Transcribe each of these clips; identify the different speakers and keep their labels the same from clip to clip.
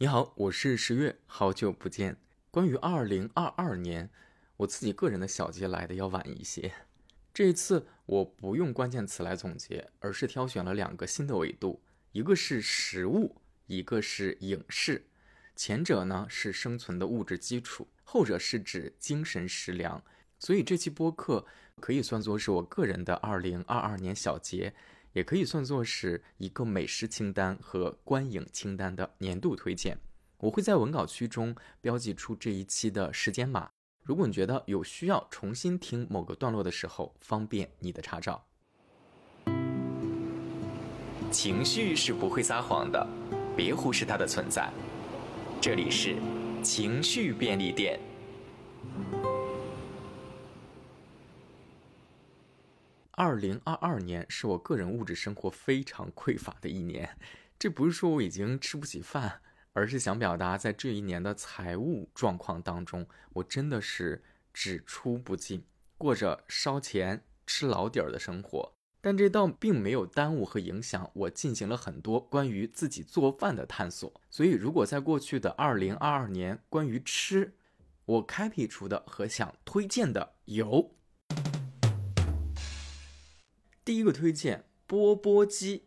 Speaker 1: 你好，我是十月，好久不见。关于二零二二年，我自己个人的小结来的要晚一些。这一次我不用关键词来总结，而是挑选了两个新的维度，一个是食物，一个是影视。前者呢是生存的物质基础，后者是指精神食粮。所以这期播客可以算作是我个人的二零二二年小结。也可以算作是一个美食清单和观影清单的年度推荐。我会在文稿区中标记出这一期的时间码。如果你觉得有需要重新听某个段落的时候，方便你的查找。情绪是不会撒谎的，别忽视它的存在。这里是情绪便利店。二零二二年是我个人物质生活非常匮乏的一年，这不是说我已经吃不起饭，而是想表达在这一年的财务状况当中，我真的是只出不进，过着烧钱吃老底儿的生活。但这倒并没有耽误和影响我进行了很多关于自己做饭的探索。所以，如果在过去的二零二二年关于吃，我开辟出的和想推荐的有。第一个推荐钵钵鸡。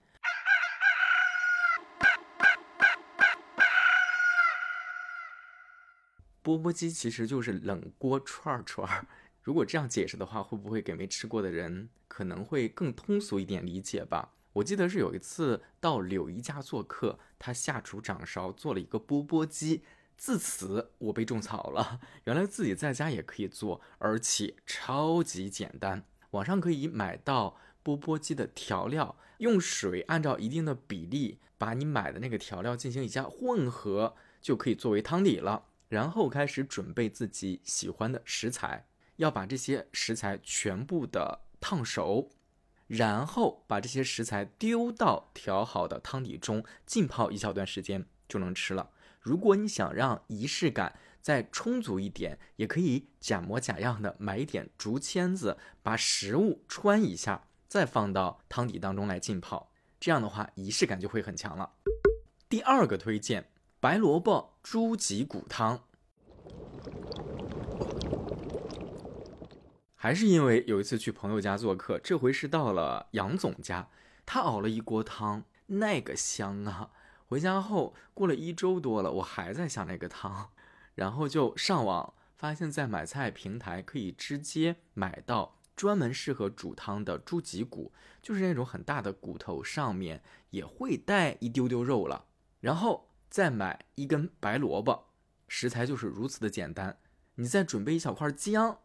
Speaker 1: 钵钵鸡其实就是冷锅串串。如果这样解释的话，会不会给没吃过的人可能会更通俗一点理解吧？我记得是有一次到柳姨家做客，她下厨掌勺做了一个钵钵鸡，自此我被种草了。原来自己在家也可以做，而且超级简单。网上可以买到钵钵鸡的调料，用水按照一定的比例，把你买的那个调料进行一下混合，就可以作为汤底了。然后开始准备自己喜欢的食材，要把这些食材全部的烫熟，然后把这些食材丢到调好的汤底中浸泡一小段时间，就能吃了。如果你想让仪式感再充足一点，也可以假模假样的买一点竹签子，把食物穿一下，再放到汤底当中来浸泡。这样的话，仪式感就会很强了。第二个推荐：白萝卜猪脊骨汤。还是因为有一次去朋友家做客，这回是到了杨总家，他熬了一锅汤，那个香啊！回家后过了一周多了，我还在想那个汤，然后就上网发现，在买菜平台可以直接买到专门适合煮汤的猪脊骨，就是那种很大的骨头，上面也会带一丢丢肉了。然后再买一根白萝卜，食材就是如此的简单。你再准备一小块姜，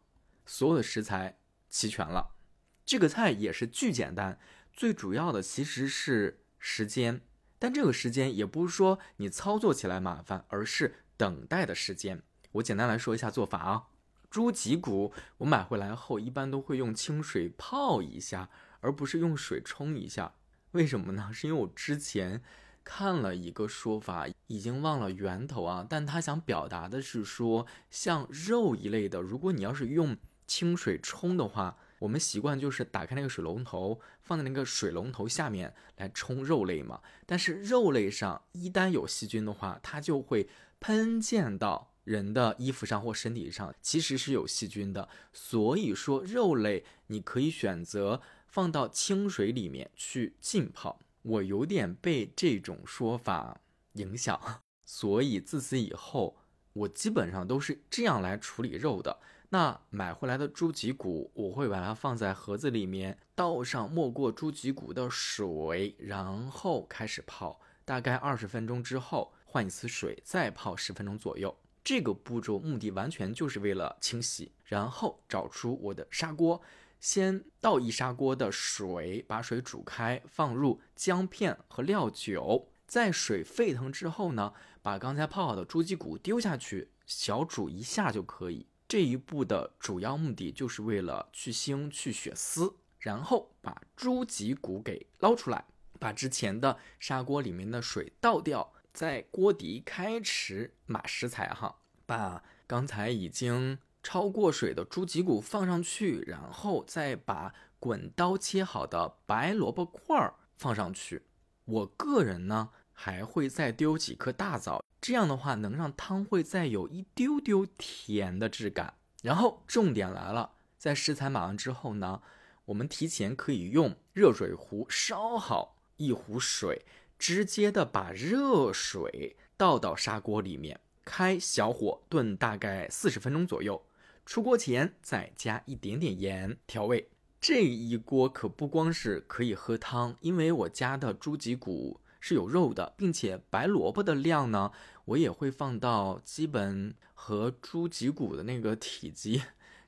Speaker 1: 所有的食材齐全了。这个菜也是巨简单，最主要的其实是时间。但这个时间也不是说你操作起来麻烦，而是等待的时间。我简单来说一下做法啊。猪脊骨我买回来后，一般都会用清水泡一下，而不是用水冲一下。为什么呢？是因为我之前看了一个说法，已经忘了源头啊。但他想表达的是说，像肉一类的，如果你要是用清水冲的话。我们习惯就是打开那个水龙头，放在那个水龙头下面来冲肉类嘛。但是肉类上一旦有细菌的话，它就会喷溅到人的衣服上或身体上，其实是有细菌的。所以说肉类你可以选择放到清水里面去浸泡。我有点被这种说法影响，所以自此以后。我基本上都是这样来处理肉的。那买回来的猪脊骨，我会把它放在盒子里面，倒上没过猪脊骨的水，然后开始泡。大概二十分钟之后换一次水，再泡十分钟左右。这个步骤目的完全就是为了清洗。然后找出我的砂锅，先倒一砂锅的水，把水煮开，放入姜片和料酒。在水沸腾之后呢，把刚才泡好的猪脊骨丢下去，小煮一下就可以。这一步的主要目的就是为了去腥、去血丝，然后把猪脊骨给捞出来，把之前的砂锅里面的水倒掉，在锅底开始码食材哈，把刚才已经焯过水的猪脊骨放上去，然后再把滚刀切好的白萝卜块儿放上去。我个人呢，还会再丢几颗大枣，这样的话能让汤会再有一丢丢甜的质感。然后重点来了，在食材码完之后呢，我们提前可以用热水壶烧好一壶水，直接的把热水倒到砂锅里面，开小火炖大概四十分钟左右。出锅前再加一点点盐调味。这一锅可不光是可以喝汤，因为我加的猪脊骨是有肉的，并且白萝卜的量呢，我也会放到基本和猪脊骨的那个体积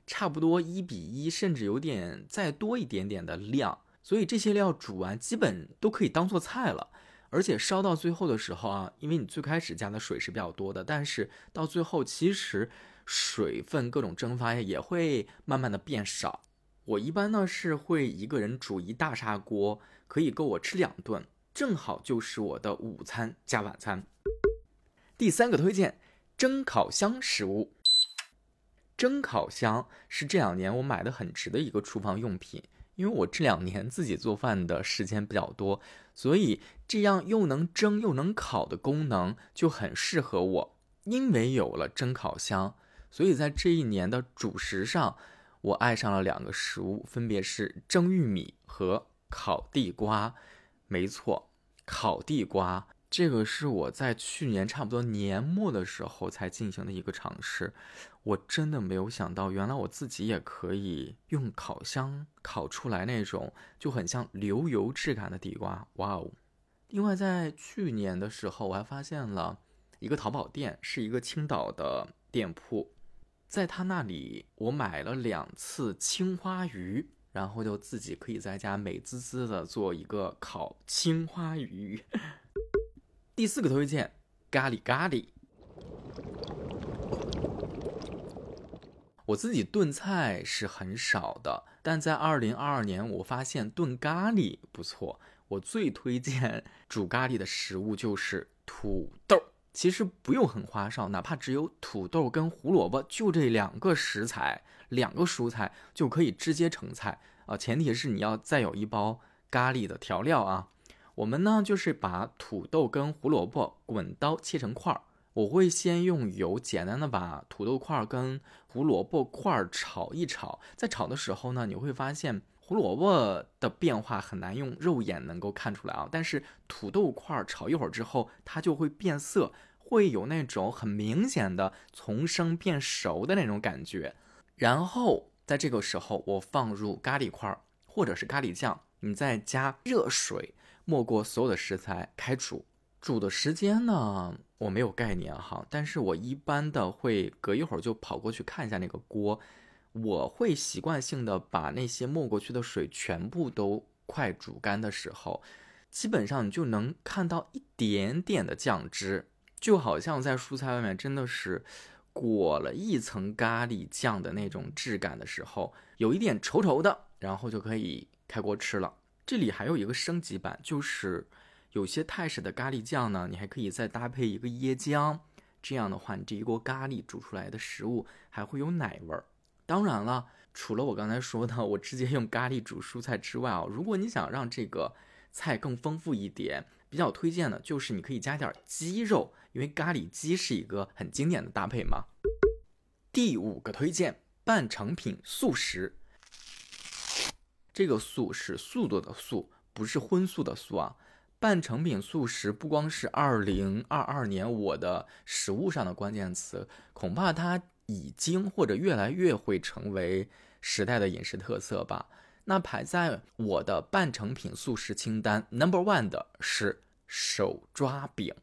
Speaker 1: 差不多一比一，甚至有点再多一点点的量。所以这些料煮完基本都可以当做菜了。而且烧到最后的时候啊，因为你最开始加的水是比较多的，但是到最后其实水分各种蒸发呀也会慢慢的变少。我一般呢是会一个人煮一大砂锅，可以够我吃两顿，正好就是我的午餐加晚餐。第三个推荐，蒸烤箱食物。蒸烤箱是这两年我买的很值的一个厨房用品，因为我这两年自己做饭的时间比较多，所以这样又能蒸又能烤的功能就很适合我。因为有了蒸烤箱，所以在这一年的主食上。我爱上了两个食物，分别是蒸玉米和烤地瓜。没错，烤地瓜这个是我在去年差不多年末的时候才进行的一个尝试。我真的没有想到，原来我自己也可以用烤箱烤出来那种就很像流油质感的地瓜。哇哦！另外，在去年的时候，我还发现了一个淘宝店，是一个青岛的店铺。在他那里，我买了两次青花鱼，然后就自己可以在家美滋滋的做一个烤青花鱼。第四个推荐，咖喱咖喱。我自己炖菜是很少的，但在二零二二年，我发现炖咖喱不错。我最推荐煮咖喱的食物就是土豆。其实不用很花哨，哪怕只有土豆跟胡萝卜，就这两个食材，两个蔬菜就可以直接成菜啊！前提是你要再有一包咖喱的调料啊。我们呢就是把土豆跟胡萝卜滚刀切成块儿，我会先用油简单的把土豆块跟胡萝卜块炒一炒，在炒的时候呢，你会发现。胡萝卜的变化很难用肉眼能够看出来啊，但是土豆块炒一会儿之后，它就会变色，会有那种很明显的从生变熟的那种感觉。然后在这个时候，我放入咖喱块或者是咖喱酱，你再加热水没过所有的食材开煮。煮的时间呢，我没有概念哈，但是我一般的会隔一会儿就跑过去看一下那个锅。我会习惯性的把那些没过去的水全部都快煮干的时候，基本上你就能看到一点点的酱汁，就好像在蔬菜外面真的是裹了一层咖喱酱的那种质感的时候，有一点稠稠的，然后就可以开锅吃了。这里还有一个升级版，就是有些泰式的咖喱酱呢，你还可以再搭配一个椰浆，这样的话，你这一锅咖喱煮出来的食物还会有奶味儿。当然了，除了我刚才说的我直接用咖喱煮蔬菜之外啊，如果你想让这个菜更丰富一点，比较推荐的就是你可以加点鸡肉，因为咖喱鸡是一个很经典的搭配嘛。第五个推荐，半成品素食。这个素是速度的速，不是荤素的素啊。半成品素食不光是二零二二年我的食物上的关键词，恐怕它。已经或者越来越会成为时代的饮食特色吧。那排在我的半成品素食清单 number one 的是手抓饼，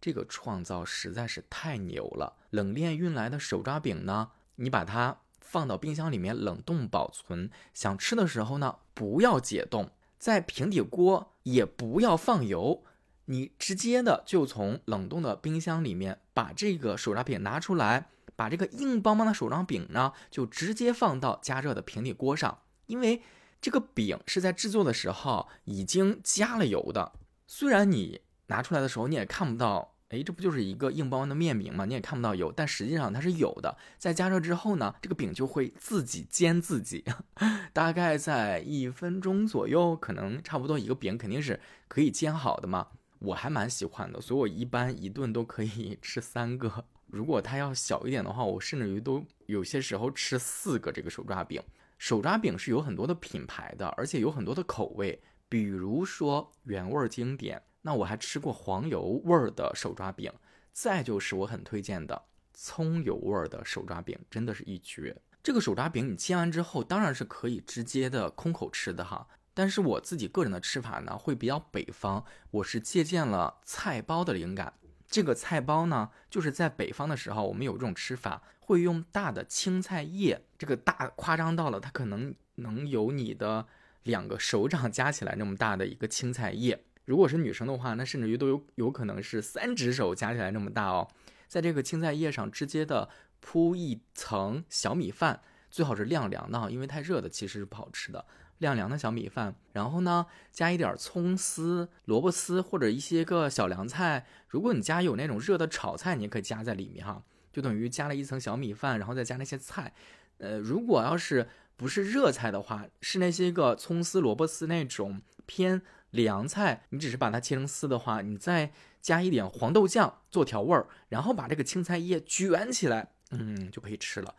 Speaker 1: 这个创造实在是太牛了。冷链运来的手抓饼呢，你把它放到冰箱里面冷冻保存，想吃的时候呢，不要解冻，在平底锅也不要放油，你直接的就从冷冻的冰箱里面把这个手抓饼拿出来。把这个硬邦邦的手抓饼呢，就直接放到加热的平底锅上，因为这个饼是在制作的时候已经加了油的。虽然你拿出来的时候你也看不到，哎，这不就是一个硬邦邦的面饼吗？你也看不到油，但实际上它是有的。在加热之后呢，这个饼就会自己煎自己，大概在一分钟左右，可能差不多一个饼肯定是可以煎好的嘛。我还蛮喜欢的，所以我一般一顿都可以 吃三个。如果它要小一点的话，我甚至于都有些时候吃四个这个手抓饼。手抓饼是有很多的品牌的，而且有很多的口味，比如说原味经典。那我还吃过黄油味儿的手抓饼，再就是我很推荐的葱油味儿的手抓饼，真的是一绝。这个手抓饼你煎完之后，当然是可以直接的空口吃的哈。但是我自己个人的吃法呢，会比较北方，我是借鉴了菜包的灵感。这个菜包呢，就是在北方的时候，我们有这种吃法，会用大的青菜叶，这个大夸张到了，它可能能有你的两个手掌加起来那么大的一个青菜叶。如果是女生的话，那甚至于都有有可能是三只手加起来那么大哦。在这个青菜叶上直接的铺一层小米饭，最好是晾凉的，因为太热的其实是不好吃的。晾凉的小米饭，然后呢，加一点葱丝、萝卜丝或者一些个小凉菜。如果你家有那种热的炒菜，你也可以加在里面哈，就等于加了一层小米饭，然后再加那些菜。呃，如果要是不是热菜的话，是那些个葱丝、萝卜丝那种偏凉菜，你只是把它切成丝的话，你再加一点黄豆酱做调味儿，然后把这个青菜叶卷起来，嗯，就可以吃了。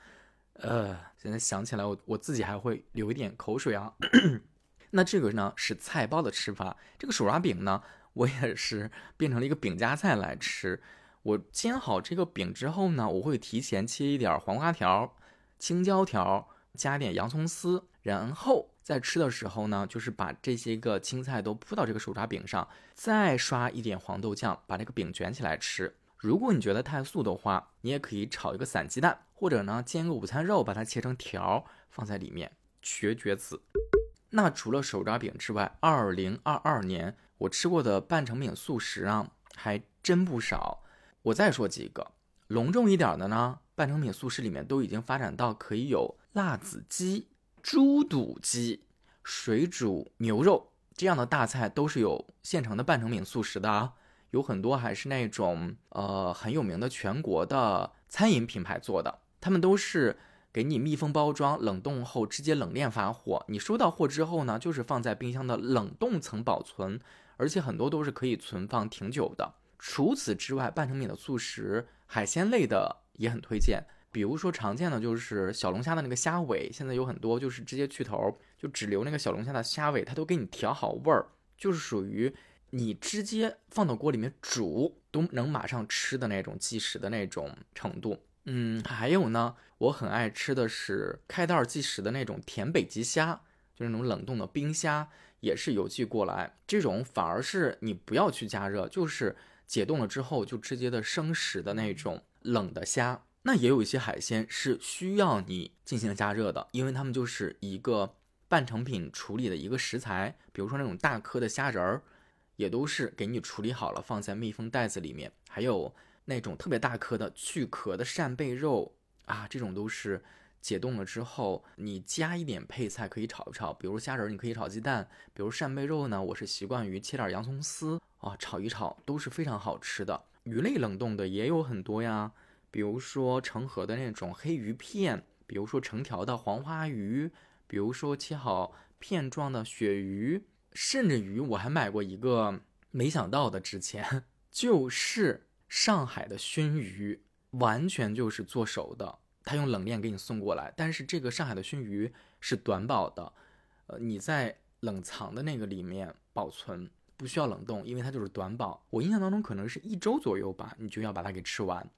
Speaker 1: 呃，现在想起来，我我自己还会流一点口水啊。那这个呢是菜包的吃法，这个手抓饼呢，我也是 变成了一个饼夹菜来吃。我煎好这个饼之后呢，我会提前切一点黄瓜条、青椒条，加点洋葱丝，然后在吃的时候呢，就是把这些个青菜都铺到这个手抓饼上，再刷一点黄豆酱，把这个饼卷起来吃。如果你觉得太素的话，你也可以炒一个散鸡蛋，或者呢煎个午餐肉，把它切成条放在里面，绝绝子。那除了手抓饼之外，二零二二年我吃过的半成品速食啊，还真不少。我再说几个隆重一点的呢，半成品速食里面都已经发展到可以有辣子鸡、猪肚鸡、水煮牛肉这样的大菜，都是有现成的半成品速食的啊。有很多还是那种呃很有名的全国的餐饮品牌做的，他们都是给你密封包装，冷冻后直接冷链发货。你收到货之后呢，就是放在冰箱的冷冻层保存，而且很多都是可以存放挺久的。除此之外，半成品的速食海鲜类的也很推荐，比如说常见的就是小龙虾的那个虾尾，现在有很多就是直接去头，就只留那个小龙虾的虾尾，它都给你调好味儿，就是属于。你直接放到锅里面煮都能马上吃的那种即食的那种程度，嗯，还有呢，我很爱吃的是开袋即食的那种甜北极虾，就是那种冷冻的冰虾，也是邮寄过来，这种反而是你不要去加热，就是解冻了之后就直接的生食的那种冷的虾。那也有一些海鲜是需要你进行加热的，因为它们就是一个半成品处理的一个食材，比如说那种大颗的虾仁儿。也都是给你处理好了，放在密封袋子里面。还有那种特别大颗的去壳的扇贝肉啊，这种都是解冻了之后，你加一点配菜可以炒一炒，比如虾仁，你可以炒鸡蛋；比如扇贝肉呢，我是习惯于切点洋葱丝啊，炒一炒都是非常好吃的。鱼类冷冻的也有很多呀，比如说成盒的那种黑鱼片，比如说成条的黄花鱼，比如说切好片状的鳕鱼。甚至于我还买过一个没想到的，之前就是上海的熏鱼，完全就是做熟的，他用冷链给你送过来。但是这个上海的熏鱼是短保的，呃，你在冷藏的那个里面保存，不需要冷冻，因为它就是短保。我印象当中可能是一周左右吧，你就要把它给吃完。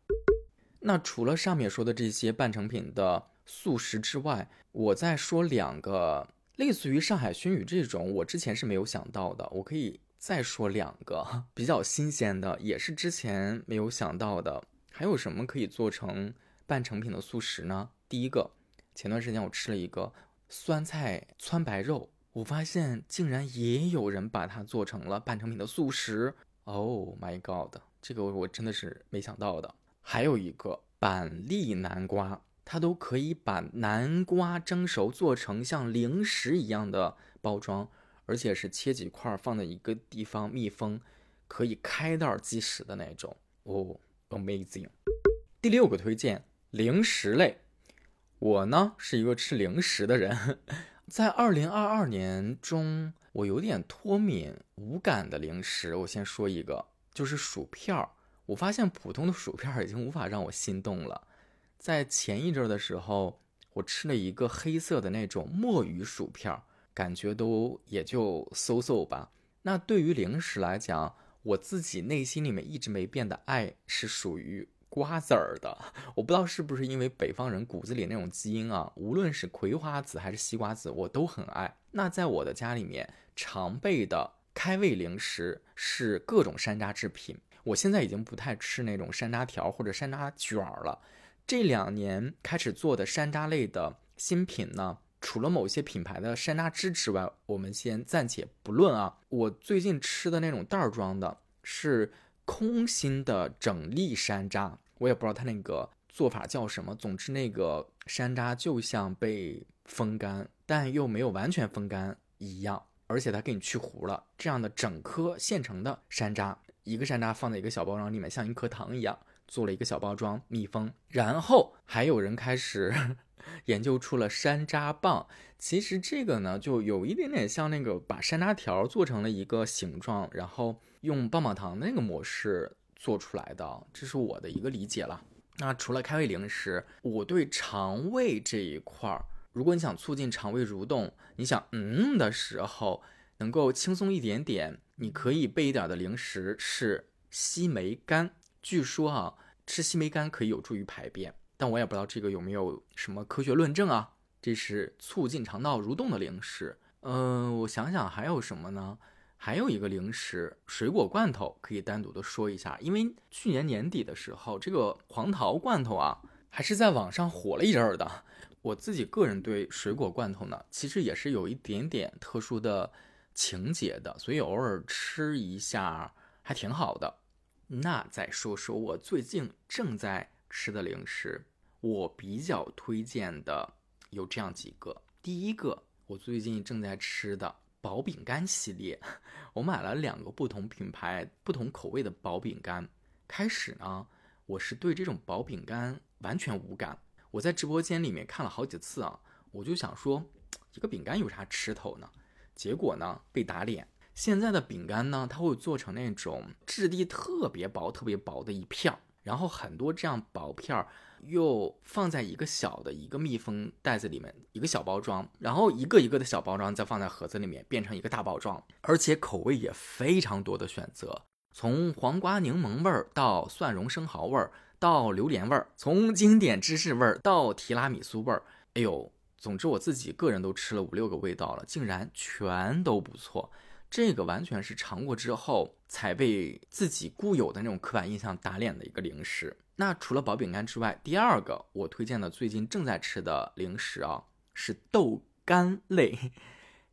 Speaker 1: 那除了上面说的这些半成品的速食之外，我再说两个。类似于上海熏鱼这种，我之前是没有想到的。我可以再说两个比较新鲜的，也是之前没有想到的。还有什么可以做成半成品的速食呢？第一个，前段时间我吃了一个酸菜汆白肉，我发现竟然也有人把它做成了半成品的速食。Oh my god，这个我真的是没想到的。还有一个板栗南瓜。它都可以把南瓜蒸熟做成像零食一样的包装，而且是切几块放在一个地方密封，可以开袋即食的那种哦，amazing。第六个推荐零食类，我呢是一个吃零食的人，在二零二二年中，我有点脱敏无感的零食，我先说一个，就是薯片儿。我发现普通的薯片已经无法让我心动了。在前一阵的时候，我吃了一个黑色的那种墨鱼薯片，感觉都也就 so so 吧。那对于零食来讲，我自己内心里面一直没变的爱是属于。瓜子儿的，我不知道是不是因为北方人骨子里那种基因啊，无论是葵花籽还是西瓜籽，我都很爱。那在我的家里面，常备的开胃零食是各种山楂制品。我现在已经不太吃那种山楂条或者山楂卷了。这两年开始做的山楂类的新品呢，除了某些品牌的山楂汁之外，我们先暂且不论啊。我最近吃的那种袋装的，是。空心的整粒山楂，我也不知道它那个做法叫什么。总之，那个山楂就像被风干，但又没有完全风干一样，而且它给你去核了。这样的整颗现成的山楂，一个山楂放在一个小包装里面，像一颗糖一样，做了一个小包装密封。然后还有人开始 研究出了山楂棒，其实这个呢，就有一点点像那个把山楂条做成了一个形状，然后。用棒棒糖那个模式做出来的，这是我的一个理解了。那除了开胃零食，我对肠胃这一块儿，如果你想促进肠胃蠕动，你想嗯的时候能够轻松一点点，你可以备一点的零食是西梅干。据说啊，吃西梅干可以有助于排便，但我也不知道这个有没有什么科学论证啊。这是促进肠道蠕动的零食。嗯，我想想还有什么呢？还有一个零食水果罐头可以单独的说一下，因为去年年底的时候，这个黄桃罐头啊还是在网上火了一阵儿的。我自己个人对水果罐头呢，其实也是有一点点特殊的情节的，所以偶尔吃一下还挺好的。那再说说我最近正在吃的零食，我比较推荐的有这样几个。第一个，我最近正在吃的。薄饼干系列，我买了两个不同品牌、不同口味的薄饼干。开始呢，我是对这种薄饼干完全无感。我在直播间里面看了好几次啊，我就想说，一个饼干有啥吃头呢？结果呢，被打脸。现在的饼干呢，它会做成那种质地特别薄、特别薄的一片儿，然后很多这样薄片儿。又放在一个小的一个密封袋子里面，一个小包装，然后一个一个的小包装再放在盒子里面，变成一个大包装，而且口味也非常多的选择，从黄瓜柠檬味儿到蒜蓉生蚝味儿，到榴莲味儿，从经典芝士味儿到提拉米苏味儿，哎呦，总之我自己个人都吃了五六个味道了，竟然全都不错。这个完全是尝过之后才被自己固有的那种刻板印象打脸的一个零食。那除了薄饼干之外，第二个我推荐的最近正在吃的零食啊，是豆干类。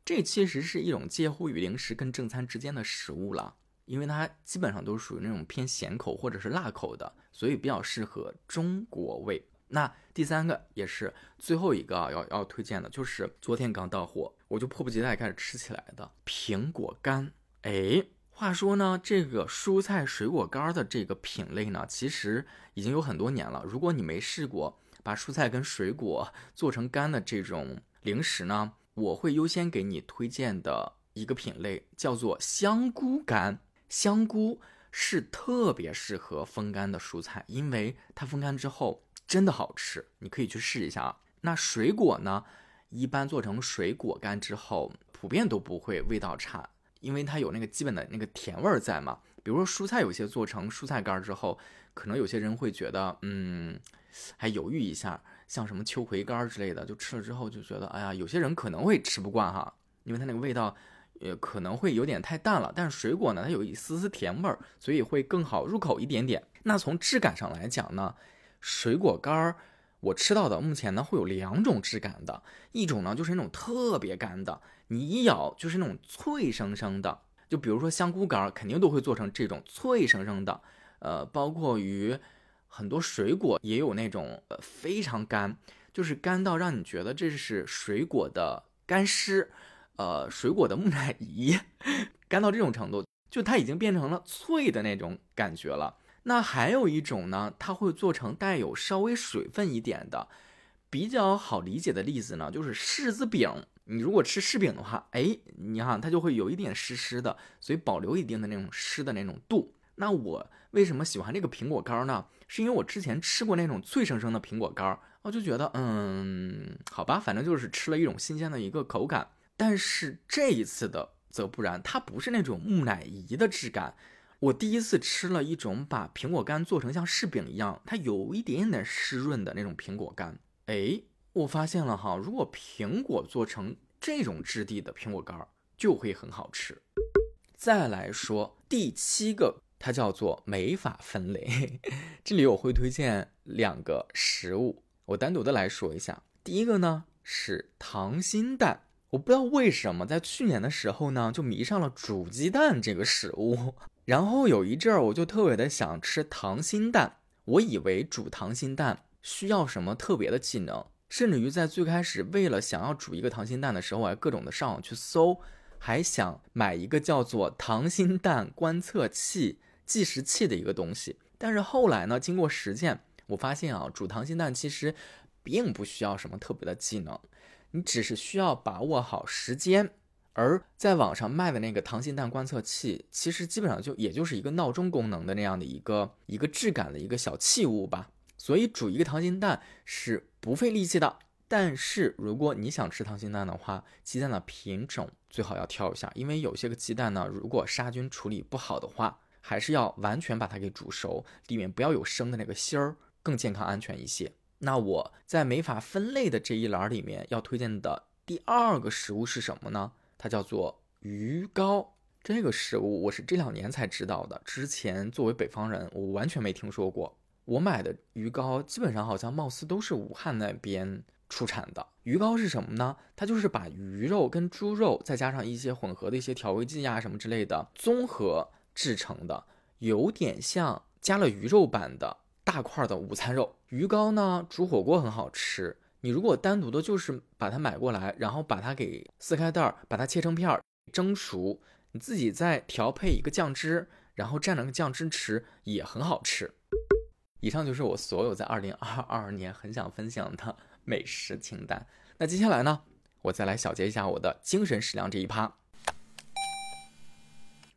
Speaker 1: 这其实是一种介乎于零食跟正餐之间的食物了，因为它基本上都属于那种偏咸口或者是辣口的，所以比较适合中国胃。那第三个也是最后一个要要推荐的，就是昨天刚到货，我就迫不及待开始吃起来的苹果干。哎，话说呢，这个蔬菜水果干的这个品类呢，其实已经有很多年了。如果你没试过把蔬菜跟水果做成干的这种零食呢，我会优先给你推荐的一个品类叫做香菇干。香菇是特别适合风干的蔬菜，因为它风干之后。真的好吃，你可以去试一下啊。那水果呢，一般做成水果干之后，普遍都不会味道差，因为它有那个基本的那个甜味儿在嘛。比如说蔬菜，有些做成蔬菜干之后，可能有些人会觉得，嗯，还犹豫一下，像什么秋葵干之类的，就吃了之后就觉得，哎呀，有些人可能会吃不惯哈，因为它那个味道，也，可能会有点太淡了。但是水果呢，它有一丝丝甜味儿，所以会更好入口一点点。那从质感上来讲呢？水果干儿，我吃到的目前呢会有两种质感的，一种呢就是那种特别干的，你一咬就是那种脆生生的，就比如说香菇干儿，肯定都会做成这种脆生生的。呃，包括于很多水果也有那种呃非常干，就是干到让你觉得这是水果的干尸，呃，水果的木乃伊，干到这种程度，就它已经变成了脆的那种感觉了。那还有一种呢，它会做成带有稍微水分一点的，比较好理解的例子呢，就是柿子饼。你如果吃柿饼的话，哎，你看它就会有一点湿湿的，所以保留一定的那种湿的那种度。那我为什么喜欢这个苹果干呢？是因为我之前吃过那种脆生生的苹果干，我就觉得，嗯，好吧，反正就是吃了一种新鲜的一个口感。但是这一次的则不然，它不是那种木乃伊的质感。我第一次吃了一种把苹果干做成像柿饼一样，它有一点点湿润的那种苹果干。哎，我发现了哈，如果苹果做成这种质地的苹果干儿，就会很好吃。再来说第七个，它叫做没法分类。这里我会推荐两个食物，我单独的来说一下。第一个呢是糖心蛋。我不知道为什么在去年的时候呢，就迷上了煮鸡蛋这个食物。然后有一阵儿，我就特别的想吃溏心蛋。我以为煮溏心蛋需要什么特别的技能，甚至于在最开始为了想要煮一个溏心蛋的时候，我还各种的上网去搜，还想买一个叫做溏心蛋观测器、计时器的一个东西。但是后来呢，经过实践，我发现啊，煮溏心蛋其实并不需要什么特别的技能。你只是需要把握好时间，而在网上卖的那个溏心蛋观测器，其实基本上就也就是一个闹钟功能的那样的一个一个质感的一个小器物吧。所以煮一个溏心蛋是不费力气的。但是如果你想吃溏心蛋的话，鸡蛋的品种最好要挑一下，因为有些个鸡蛋呢，如果杀菌处理不好的话，还是要完全把它给煮熟，里面不要有生的那个芯儿，更健康安全一些。那我在没法分类的这一栏里面要推荐的第二个食物是什么呢？它叫做鱼糕。这个食物我是这两年才知道的，之前作为北方人，我完全没听说过。我买的鱼糕基本上好像貌似都是武汉那边出产的。鱼糕是什么呢？它就是把鱼肉跟猪肉再加上一些混合的一些调味剂呀什么之类的综合制成的，有点像加了鱼肉版的。大块的午餐肉鱼糕呢，煮火锅很好吃。你如果单独的，就是把它买过来，然后把它给撕开袋儿，把它切成片儿，蒸熟，你自己再调配一个酱汁，然后蘸那个酱汁吃，也很好吃。以上就是我所有在二零二二年很想分享的美食清单。那接下来呢，我再来小结一下我的精神食粮这一趴。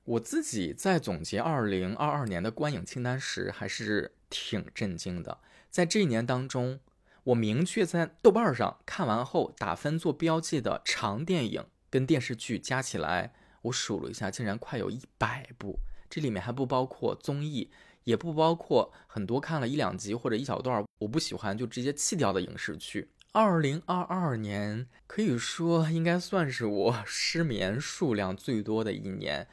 Speaker 1: 我自己在总结二零二二年的观影清单时，还是挺震惊的。在这一年当中，我明确在豆瓣上看完后打分做标记的长电影跟电视剧加起来，我数了一下，竟然快有一百部。这里面还不包括综艺，也不包括很多看了一两集或者一小段我不喜欢就直接弃掉的影视剧。二零二二年可以说应该算是我失眠数量最多的一年。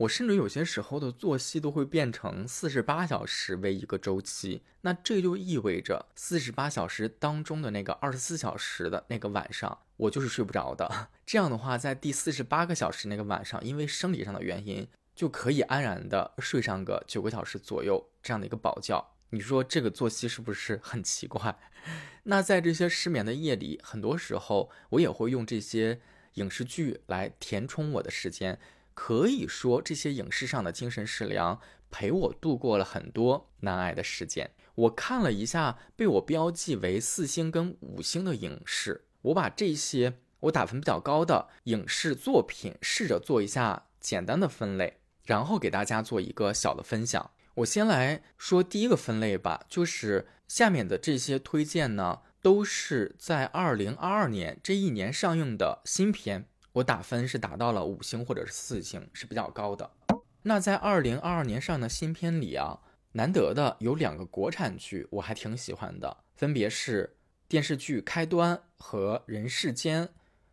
Speaker 1: 我甚至有些时候的作息都会变成四十八小时为一个周期，那这就意味着四十八小时当中的那个二十四小时的那个晚上，我就是睡不着的。这样的话，在第四十八个小时那个晚上，因为生理上的原因，就可以安然的睡上个九个小时左右这样的一个饱觉。你说这个作息是不是很奇怪？那在这些失眠的夜里，很多时候我也会用这些影视剧来填充我的时间。可以说，这些影视上的精神食粮陪我度过了很多难挨的时间。我看了一下被我标记为四星跟五星的影视，我把这些我打分比较高的影视作品试着做一下简单的分类，然后给大家做一个小的分享。我先来说第一个分类吧，就是下面的这些推荐呢，都是在二零二二年这一年上映的新片。我打分是达到了五星或者是四星，是比较高的。那在二零二二年上的新片里啊，难得的有两个国产剧，我还挺喜欢的，分别是电视剧《开端》和《人世间》，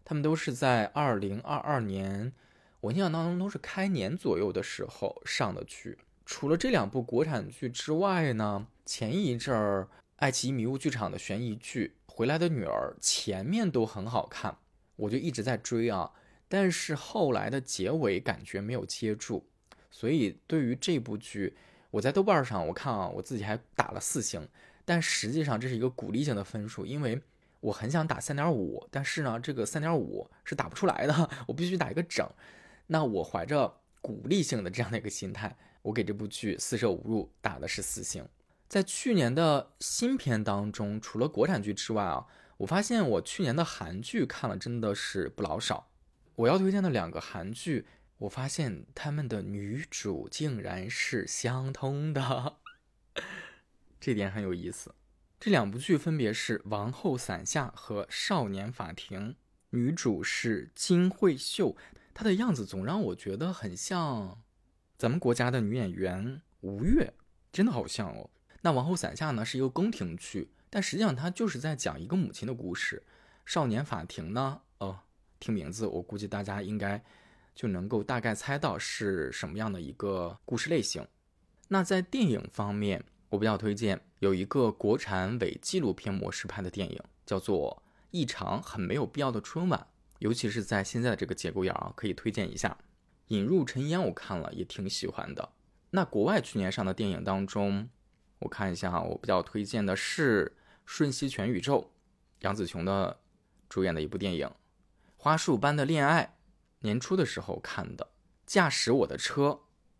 Speaker 1: 他们都是在二零二二年，我印象当中都是开年左右的时候上的剧。除了这两部国产剧之外呢，前一阵儿爱奇艺迷雾剧场的悬疑剧《回来的女儿》前面都很好看。我就一直在追啊，但是后来的结尾感觉没有接住，所以对于这部剧，我在豆瓣上我看啊，我自己还打了四星，但实际上这是一个鼓励性的分数，因为我很想打三点五，但是呢，这个三点五是打不出来的，我必须打一个整。那我怀着鼓励性的这样的一个心态，我给这部剧四舍五入打的是四星。在去年的新片当中，除了国产剧之外啊，我发现我去年的韩剧看了真的是不老少。我要推荐的两个韩剧，我发现他们的女主竟然是相通的，这点很有意思。这两部剧分别是《王后伞下》和《少年法庭》，女主是金惠秀，她的样子总让我觉得很像咱们国家的女演员吴越，真的好像哦。那《王后伞下》呢是一个宫廷剧，但实际上它就是在讲一个母亲的故事。《少年法庭》呢，哦，听名字我估计大家应该就能够大概猜到是什么样的一个故事类型。那在电影方面，我比较推荐有一个国产伪纪录片模式拍的电影，叫做《一场很没有必要的春晚》，尤其是在现在这个节骨眼儿啊，可以推荐一下。《引入尘烟》我看了也挺喜欢的。那国外去年上的电影当中。我看一下哈，我比较推荐的是《瞬息全宇宙》，杨紫琼的主演的一部电影，《花束般的恋爱》，年初的时候看的，《驾驶我的车》，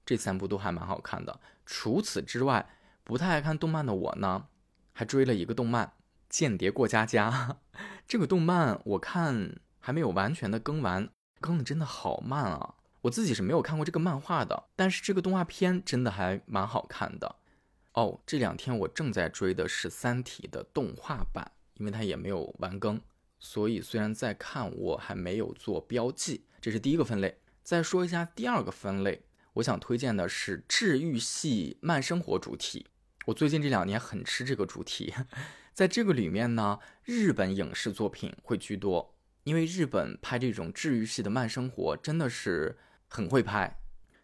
Speaker 1: 这三部都还蛮好看的。除此之外，不太爱看动漫的我呢，还追了一个动漫《间谍过家家》。这个动漫我看还没有完全的更完，更的真的好慢啊！我自己是没有看过这个漫画的，但是这个动画片真的还蛮好看的。哦，这两天我正在追的是《三体》的动画版，因为它也没有完更，所以虽然在看，我还没有做标记。这是第一个分类。再说一下第二个分类，我想推荐的是治愈系慢生活主题。我最近这两年很吃这个主题，在这个里面呢，日本影视作品会居多，因为日本拍这种治愈系的慢生活真的是很会拍。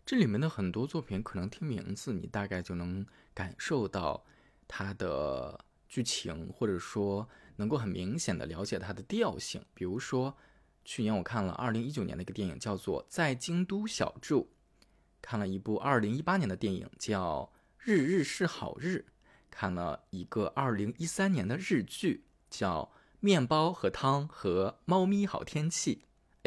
Speaker 1: 这里面的很多作品，可能听名字你大概就能感受到它的剧情，或者说能够很明显的了解它的调性。比如说，去年我看了二零一九年的一个电影，叫做《在京都小住》；看了一部二零一八年的电影叫《日日是好日》；看了一个二零一三年的日剧叫《面包和汤和猫咪好天气》。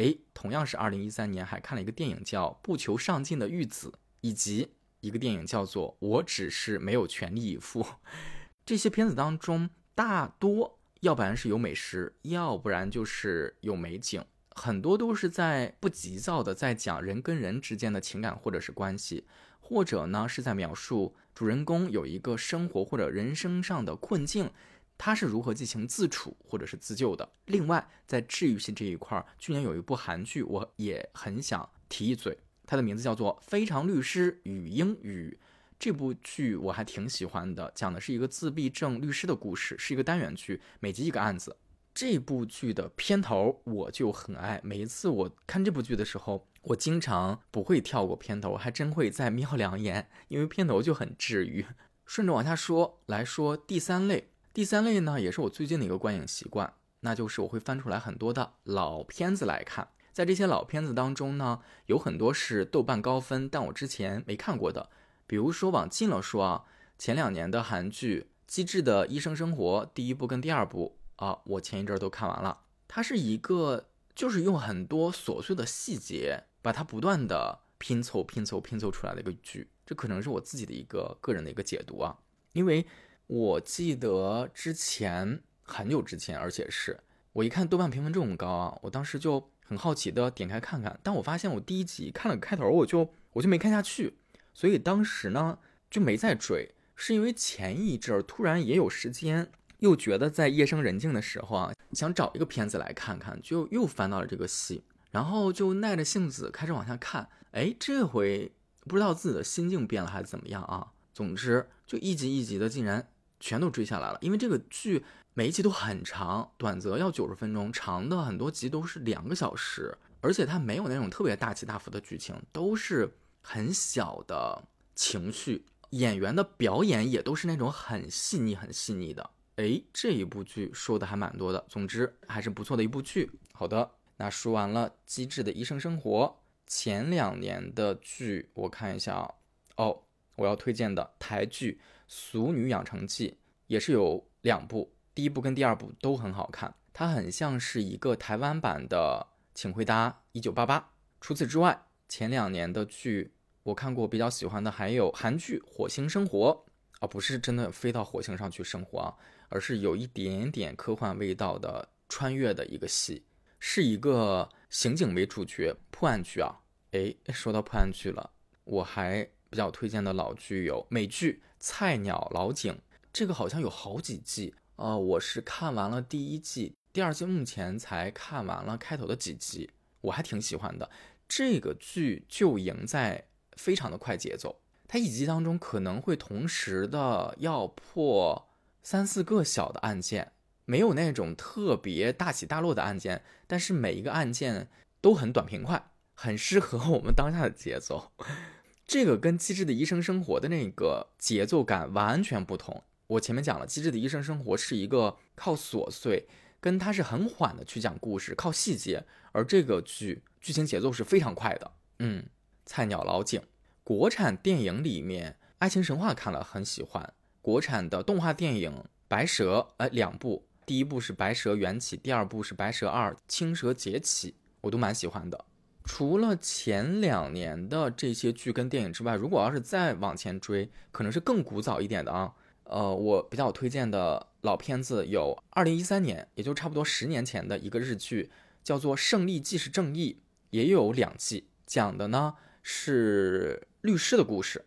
Speaker 1: 哎，同样是二零一三年，还看了一个电影叫《不求上进的玉子》，以及一个电影叫做《我只是没有全力以赴》。这些片子当中，大多要不然是有美食，要不然就是有美景，很多都是在不急躁的在讲人跟人之间的情感或者是关系，或者呢是在描述主人公有一个生活或者人生上的困境。他是如何进行自处或者是自救的？另外，在治愈系这一块，去年有一部韩剧，我也很想提一嘴，它的名字叫做《非常律师与英语》。这部剧我还挺喜欢的，讲的是一个自闭症律师的故事，是一个单元剧，每集一个案子。这部剧的片头我就很爱，每一次我看这部剧的时候，我经常不会跳过片头，还真会再瞄两眼，因为片头就很治愈。顺着往下说，来说第三类。第三类呢，也是我最近的一个观影习惯，那就是我会翻出来很多的老片子来看。在这些老片子当中呢，有很多是豆瓣高分，但我之前没看过的。比如说往近了说啊，前两年的韩剧《机智的医生生活》第一部跟第二部啊，我前一阵都看完了。它是一个就是用很多琐碎的细节，把它不断的拼凑、拼凑、拼凑出来的一个剧。这可能是我自己的一个个人的一个解读啊，因为。我记得之前很久之前，而且是我一看豆瓣评分这么高啊，我当时就很好奇的点开看看，但我发现我第一集看了个开头，我就我就没看下去，所以当时呢就没再追，是因为前一阵儿突然也有时间，又觉得在夜深人静的时候啊，想找一个片子来看看，就又翻到了这个戏，然后就耐着性子开始往下看，哎，这回不知道自己的心境变了还是怎么样啊，总之就一集一集的竟然。全都追下来了，因为这个剧每一集都很长，短则要九十分钟，长的很多集都是两个小时，而且它没有那种特别大起大伏的剧情，都是很小的情绪，演员的表演也都是那种很细腻、很细腻的。哎，这一部剧说的还蛮多的，总之还是不错的一部剧。好的，那说完了《机智的医生生活》，前两年的剧我看一下啊，哦，我要推荐的台剧。《俗女养成记》也是有两部，第一部跟第二部都很好看，它很像是一个台湾版的《请回答一九八八》。除此之外，前两年的剧我看过比较喜欢的还有韩剧《火星生活》啊，不是真的飞到火星上去生活啊，而是有一点点科幻味道的穿越的一个戏，是一个刑警为主角破案剧啊。哎，说到破案剧了，我还比较推荐的老剧有美剧《菜鸟老警》，这个好像有好几季呃，我是看完了第一季，第二季目前才看完了开头的几集，我还挺喜欢的。这个剧就赢在非常的快节奏。它一集当中可能会同时的要破三四个小的案件，没有那种特别大起大落的案件，但是每一个案件都很短平快，很适合我们当下的节奏。这个跟《机智的医生生活》的那个节奏感完全不同。我前面讲了，《机智的医生生活》是一个靠琐碎，跟它是很缓的去讲故事，靠细节，而这个剧剧情节奏是非常快的。嗯，菜鸟老警。国产电影里面，爱情神话看了很喜欢。国产的动画电影《白蛇》呃两部，第一部是《白蛇缘起》，第二部是《白蛇二青蛇劫起》，我都蛮喜欢的。除了前两年的这些剧跟电影之外，如果要是再往前追，可能是更古早一点的啊。呃，我比较推荐的老片子有二零一三年，也就差不多十年前的一个日剧，叫做《胜利即是正义》，也有两季，讲的呢是。律师的故事，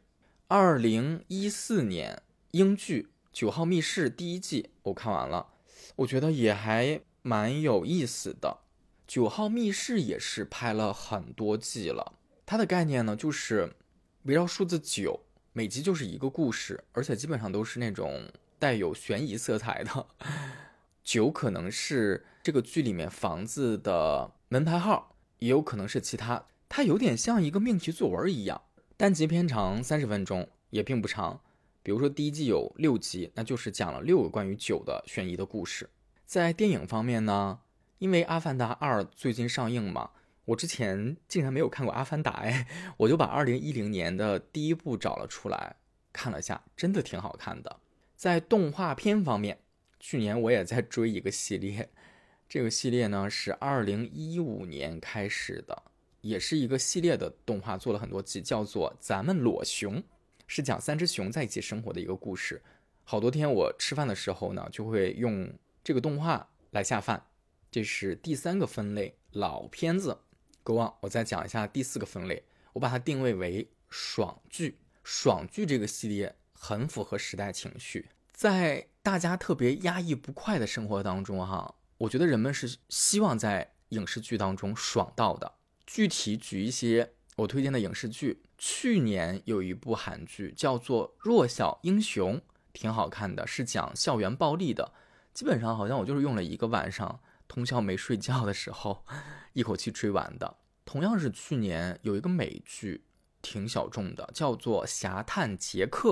Speaker 1: 二零一四年英剧《九号密室》第一季我看完了，我觉得也还蛮有意思的。《九号密室》也是拍了很多季了，它的概念呢就是围绕数字九，每集就是一个故事，而且基本上都是那种带有悬疑色彩的。九可能是这个剧里面房子的门牌号，也有可能是其他，它有点像一个命题作文一样。单集片长三十分钟，也并不长。比如说第一季有六集，那就是讲了六个关于酒的悬疑的故事。在电影方面呢，因为《阿凡达二》最近上映嘛，我之前竟然没有看过《阿凡达》哎，我就把二零一零年的第一部找了出来看了下，真的挺好看的。在动画片方面，去年我也在追一个系列，这个系列呢是二零一五年开始的。也是一个系列的动画，做了很多集，叫做《咱们裸熊》，是讲三只熊在一起生活的一个故事。好多天我吃饭的时候呢，就会用这个动画来下饭。这是第三个分类，老片子。Go on，我再讲一下第四个分类，我把它定位为爽剧。爽剧这个系列很符合时代情绪，在大家特别压抑不快的生活当中，哈，我觉得人们是希望在影视剧当中爽到的。具体举一些我推荐的影视剧，去年有一部韩剧叫做《弱小英雄》，挺好看的，是讲校园暴力的。基本上好像我就是用了一个晚上通宵没睡觉的时候，一口气追完的。同样是去年有一个美剧，挺小众的，叫做《侠探杰克》，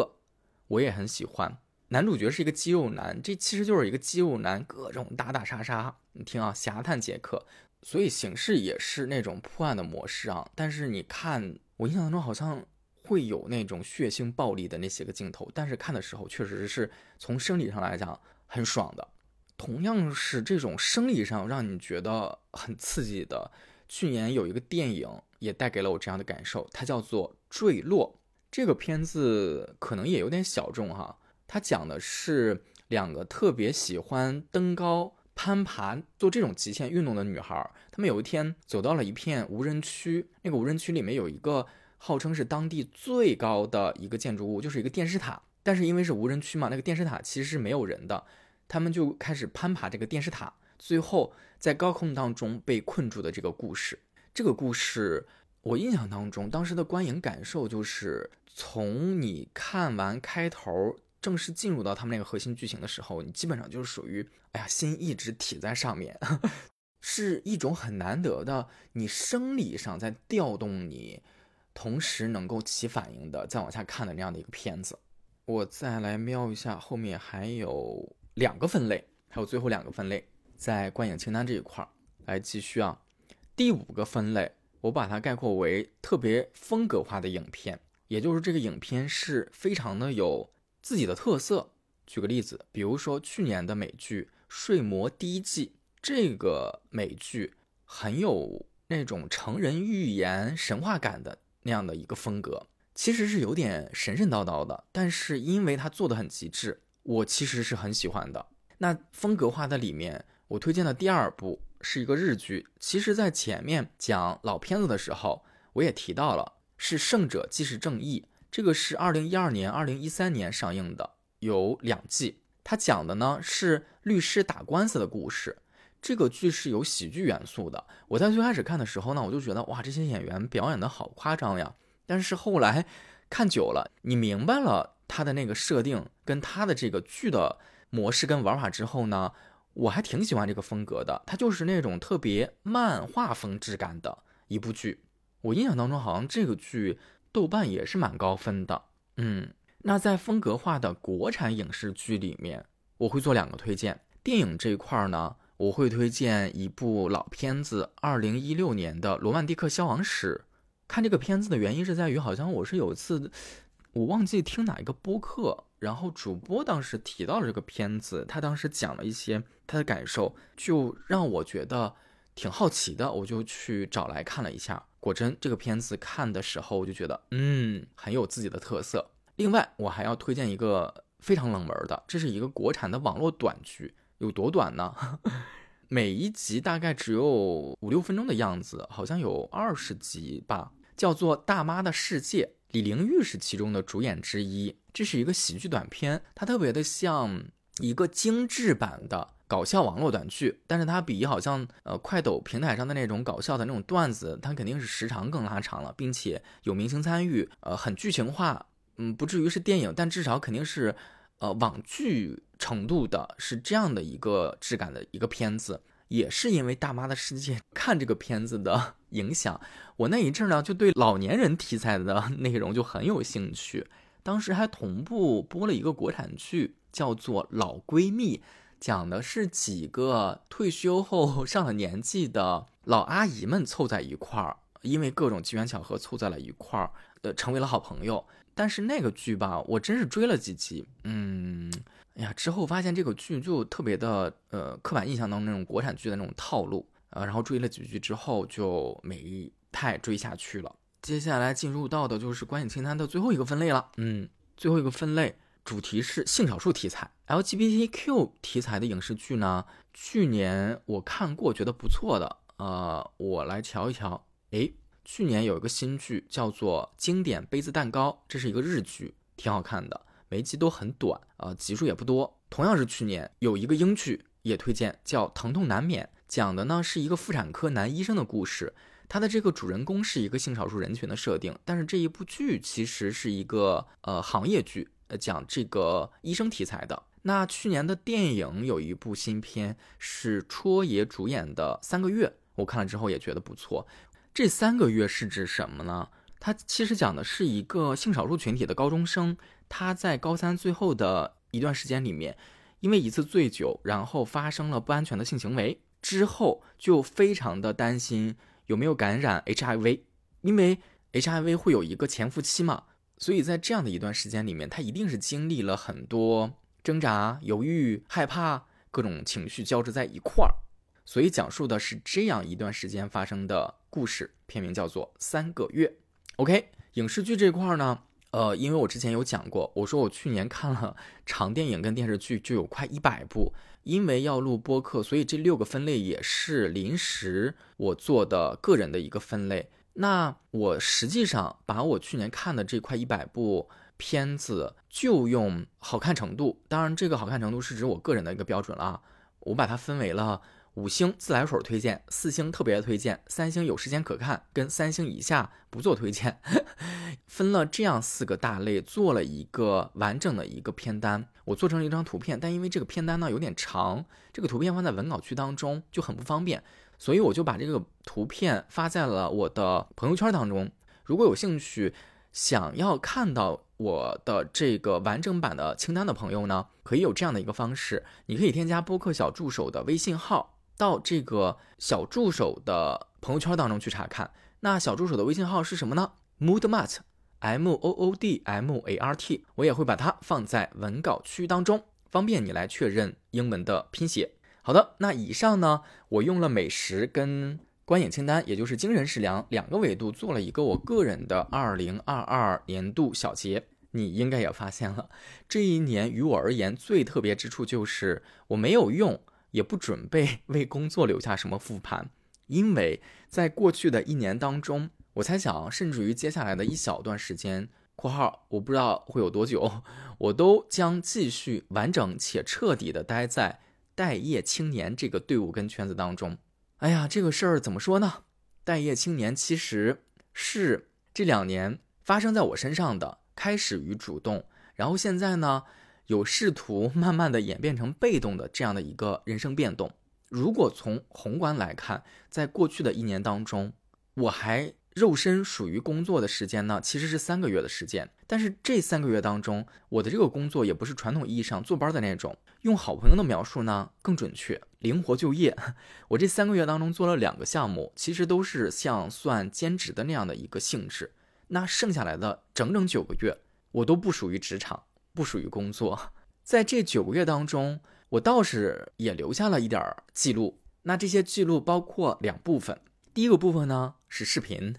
Speaker 1: 我也很喜欢。男主角是一个肌肉男，这其实就是一个肌肉男，各种打打杀杀。你听啊，《侠探杰克》。所以形式也是那种破案的模式啊，但是你看，我印象当中好像会有那种血腥暴力的那些个镜头，但是看的时候确实是从生理上来讲很爽的。同样是这种生理上让你觉得很刺激的，去年有一个电影也带给了我这样的感受，它叫做《坠落》。这个片子可能也有点小众哈，它讲的是两个特别喜欢登高。攀爬做这种极限运动的女孩，她们有一天走到了一片无人区，那个无人区里面有一个号称是当地最高的一个建筑物，就是一个电视塔。但是因为是无人区嘛，那个电视塔其实是没有人的。他们就开始攀爬这个电视塔，最后在高空当中被困住的这个故事。这个故事我印象当中，当时的观影感受就是从你看完开头。正式进入到他们那个核心剧情的时候，你基本上就是属于，哎呀，心一直提在上面，是一种很难得的，你生理上在调动你，同时能够起反应的，再往下看的那样的一个片子。我再来瞄一下后面还有两个分类，还有最后两个分类，在观影清单这一块儿来继续啊。第五个分类，我把它概括为特别风格化的影片，也就是这个影片是非常的有。自己的特色，举个例子，比如说去年的美剧《睡魔》第一季，这个美剧很有那种成人寓言神话感的那样的一个风格，其实是有点神神叨叨的，但是因为它做的很极致，我其实是很喜欢的。那风格化的里面，我推荐的第二部是一个日剧。其实，在前面讲老片子的时候，我也提到了，是《胜者即是正义》，这个是二零一二年、二零一三年上映的，有两季。它讲的呢是律师打官司的故事。这个剧是有喜剧元素的。我在最开始看的时候呢，我就觉得哇，这些演员表演的好夸张呀。但是后来看久了，你明白了他的那个设定跟他的这个剧的模式跟玩法之后呢，我还挺喜欢这个风格的。它就是那种特别漫画风质感的一部剧。我印象当中好像这个剧豆瓣也是蛮高分的。嗯，那在风格化的国产影视剧里面，我会做两个推荐。电影这一块儿呢。我会推荐一部老片子，二零一六年的《罗曼蒂克消亡史》。看这个片子的原因是在于，好像我是有一次，我忘记听哪一个播客，然后主播当时提到了这个片子，他当时讲了一些他的感受，就让我觉得挺好奇的，我就去找来看了一下。果真，这个片子看的时候，我就觉得，嗯，很有自己的特色。另外，我还要推荐一个非常冷门的，这是一个国产的网络短剧。有多短呢？每一集大概只有五六分钟的样子，好像有二十集吧。叫做《大妈的世界》，李玲玉是其中的主演之一。这是一个喜剧短片，它特别的像一个精致版的搞笑网络短剧，但是它比好像呃快抖平台上的那种搞笑的那种段子，它肯定是时长更拉长了，并且有明星参与，呃，很剧情化。嗯，不至于是电影，但至少肯定是。呃，网剧程度的是这样的一个质感的一个片子，也是因为《大妈的世界》看这个片子的影响，我那一阵呢就对老年人题材的 内容就很有兴趣。当时还同步播了一个国产剧，叫做《老闺蜜》，讲的是几个退休后 上了年纪的老阿姨们凑在一块儿，因为各种机缘巧合凑在了一块儿，呃，成为了好朋友。但是那个剧吧，我真是追了几集，嗯，哎呀，之后发现这个剧就特别的，呃，刻板印象当中那种国产剧的那种套路，呃，然后追了几集之后就没太追下去了。接下来进入到的就是观影清单的最后一个分类了，嗯，最后一个分类主题是性少数题材，LGBTQ 题材的影视剧呢，去年我看过，觉得不错的，呃，我来瞧一瞧，诶。去年有一个新剧叫做《经典杯子蛋糕》，这是一个日剧，挺好看的，每一集都很短，呃，集数也不多。同样是去年有一个英剧也推荐，叫《疼痛难免》，讲的呢是一个妇产科男医生的故事。他的这个主人公是一个性少数人群的设定，但是这一部剧其实是一个呃行业剧，呃讲这个医生题材的。那去年的电影有一部新片是戳爷主演的《三个月》，我看了之后也觉得不错。这三个月是指什么呢？它其实讲的是一个性少数群体的高中生，他在高三最后的一段时间里面，因为一次醉酒，然后发生了不安全的性行为，之后就非常的担心有没有感染 HIV，因为 HIV 会有一个潜伏期嘛，所以在这样的一段时间里面，他一定是经历了很多挣扎、犹豫、害怕，各种情绪交织在一块儿。所以讲述的是这样一段时间发生的故事，片名叫做《三个月》。OK，影视剧这块儿呢，呃，因为我之前有讲过，我说我去年看了 长电影跟电视剧就有快一百部，因为要录播客，所以这六个分类也是临时我做的个人的一个分类。那我实际上把我去年看的这块一百部片子，就用好看程度，当然这个好看程度是指我个人的一个标准了，我把它分为了。五星自来水推荐，四星特别推荐，三星有时间可看，跟三星以下不做推荐，分了这样四个大类，做了一个完整的一个片单。我做成了一张图片，但因为这个片单呢有点长，这个图片放在文稿区当中就很不方便，所以我就把这个图片发在了我的朋友圈当中。如果有兴趣想要看到我的这个完整版的清单的朋友呢，可以有这样的一个方式，你可以添加播客小助手的微信号。到这个小助手的朋友圈当中去查看。那小助手的微信号是什么呢？Moodmart，M O O D M A R T。我也会把它放在文稿区当中，方便你来确认英文的拼写。好的，那以上呢，我用了美食跟观影清单，也就是精神食粮两个维度做了一个我个人的二零二二年度小结。你应该也发现了，这一年于我而言最特别之处就是我没有用，也不准备 为工作留下什么复盘，因为在过去的一年当中，我猜想，甚至于接下来的一小段时间（括号我不知道会有多久），我都将继续完整且彻底的待在待业青年这个队伍跟圈子当中。哎呀，这个事儿怎么说呢？待业青年其实是这两年发生在我身上的。开始于主动，然后现在呢，有试图慢慢的演变成被动的这样的一个人生变动。如果从宏观来看，在过去的一年当中，我还肉身属于工作的时间呢，其实是三个月的时间。但是这三个月当中，我的这个工作也不是传统意义上坐班的那种，用好朋友的描述呢更准确，灵活就业。我这三个月当中做了两个项目，其实都是像算兼职的那样的一个性质。那剩下来的整整九个月，我都不属于职场，不属于工作。在这九个月当中，我倒是也留下了一点记录。那这些记录包括两部分，第一个部分呢是视频，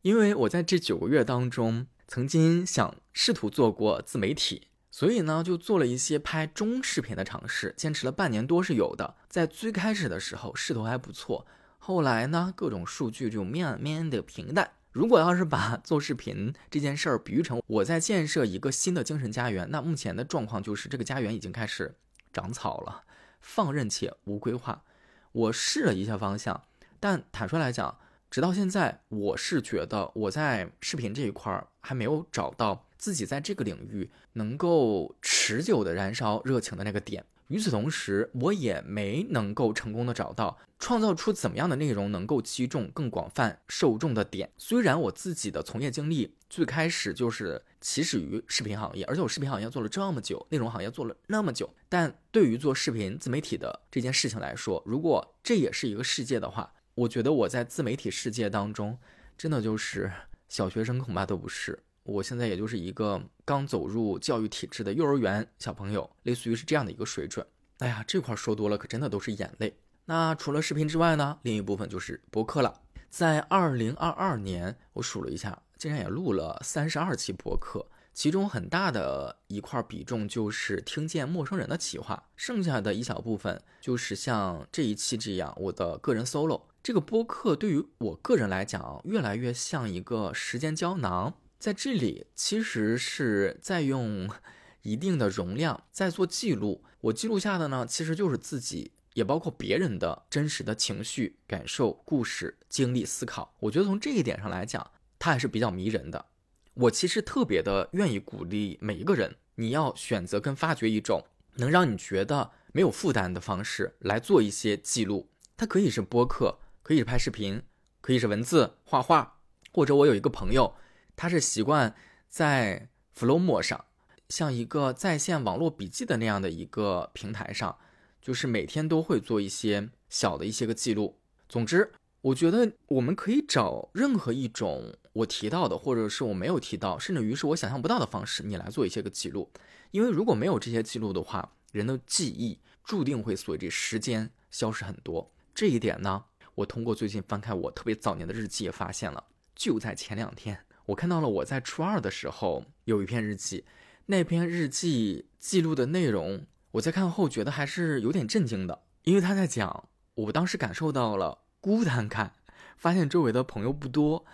Speaker 1: 因为我在这九个月当中曾经想试图做过自媒体，所以呢就做了一些拍中视频的尝试，坚持了半年多是有的。在最开始的时候势头还不错，后来呢各种数据就慢慢的平淡。如果要是把做视频这件事儿比喻成我在建设一个新的精神家园，那目前的状况就是这个家园已经开始长草了，放任且无规划。我试了一下方向，但坦率来讲，直到现在，我是觉得我在视频这一块儿还没有找到自己在这个领域能够持久的燃烧热情的那个点。与此同时，我也没能够成功的找到创造出怎么样的内容能够击中更广泛受众的点。虽然我自己的从业经历最开始就是起始于视频行业，而且我视频行业做了这么久，内容行业做了那么久，但对于做视频自媒体的这件事情来说，如果这也是一个世界的话，我觉得我在自媒体世界当中，真的就是小学生恐怕都不是。我现在也就是一个刚走入教育体制的幼儿园小朋友，类似于是这样的一个水准。哎呀，这块说多了，可真的都是眼泪。那除了视频之外呢，另一部分就是播客了。在二零二二年，我数了一下，竟然也录了三十二期播客，其中很大的一块比重就是听见陌生人的企划，剩下的一小部分就是像这一期这样我的个人 solo。这个播客对于我个人来讲，越来越像一个时间胶囊。在这里，其实是在用 一定的容量在做记录。我记录下的呢，其实就是自己，也包括别人的真实的情绪、感受、故事、经历、思考。我觉得从这一点上来讲，它还是比较迷人的。我其实特别的愿意鼓励每一个人，你要选择跟发掘一种能让你觉得没有负担的方式来做一些记录。它可以是播客，可以是拍视频，可以是文字、画画，或者我有一个朋友。他是习惯在 Flowmo 上，像一个在线网络笔记的那样的一个平台上，就是每天都会做一些小的一些个记录。总之，我觉得我们可以找任何一种我提到的，或者是我没有提到，甚至于是我想象不到的方式，你来做一些个记录。因为如果没有这些记录的话，人的记忆注定会随着时间消失很多。这一点呢，我通过最近翻开我特别早年的日记也发现了。就在前两天。我看到了我在初二的时候有一篇日记，那篇日记记录的内容，我在看后觉得还是有点震惊的，因为他在讲我当时感受到了孤单感，发现周围的朋友不多，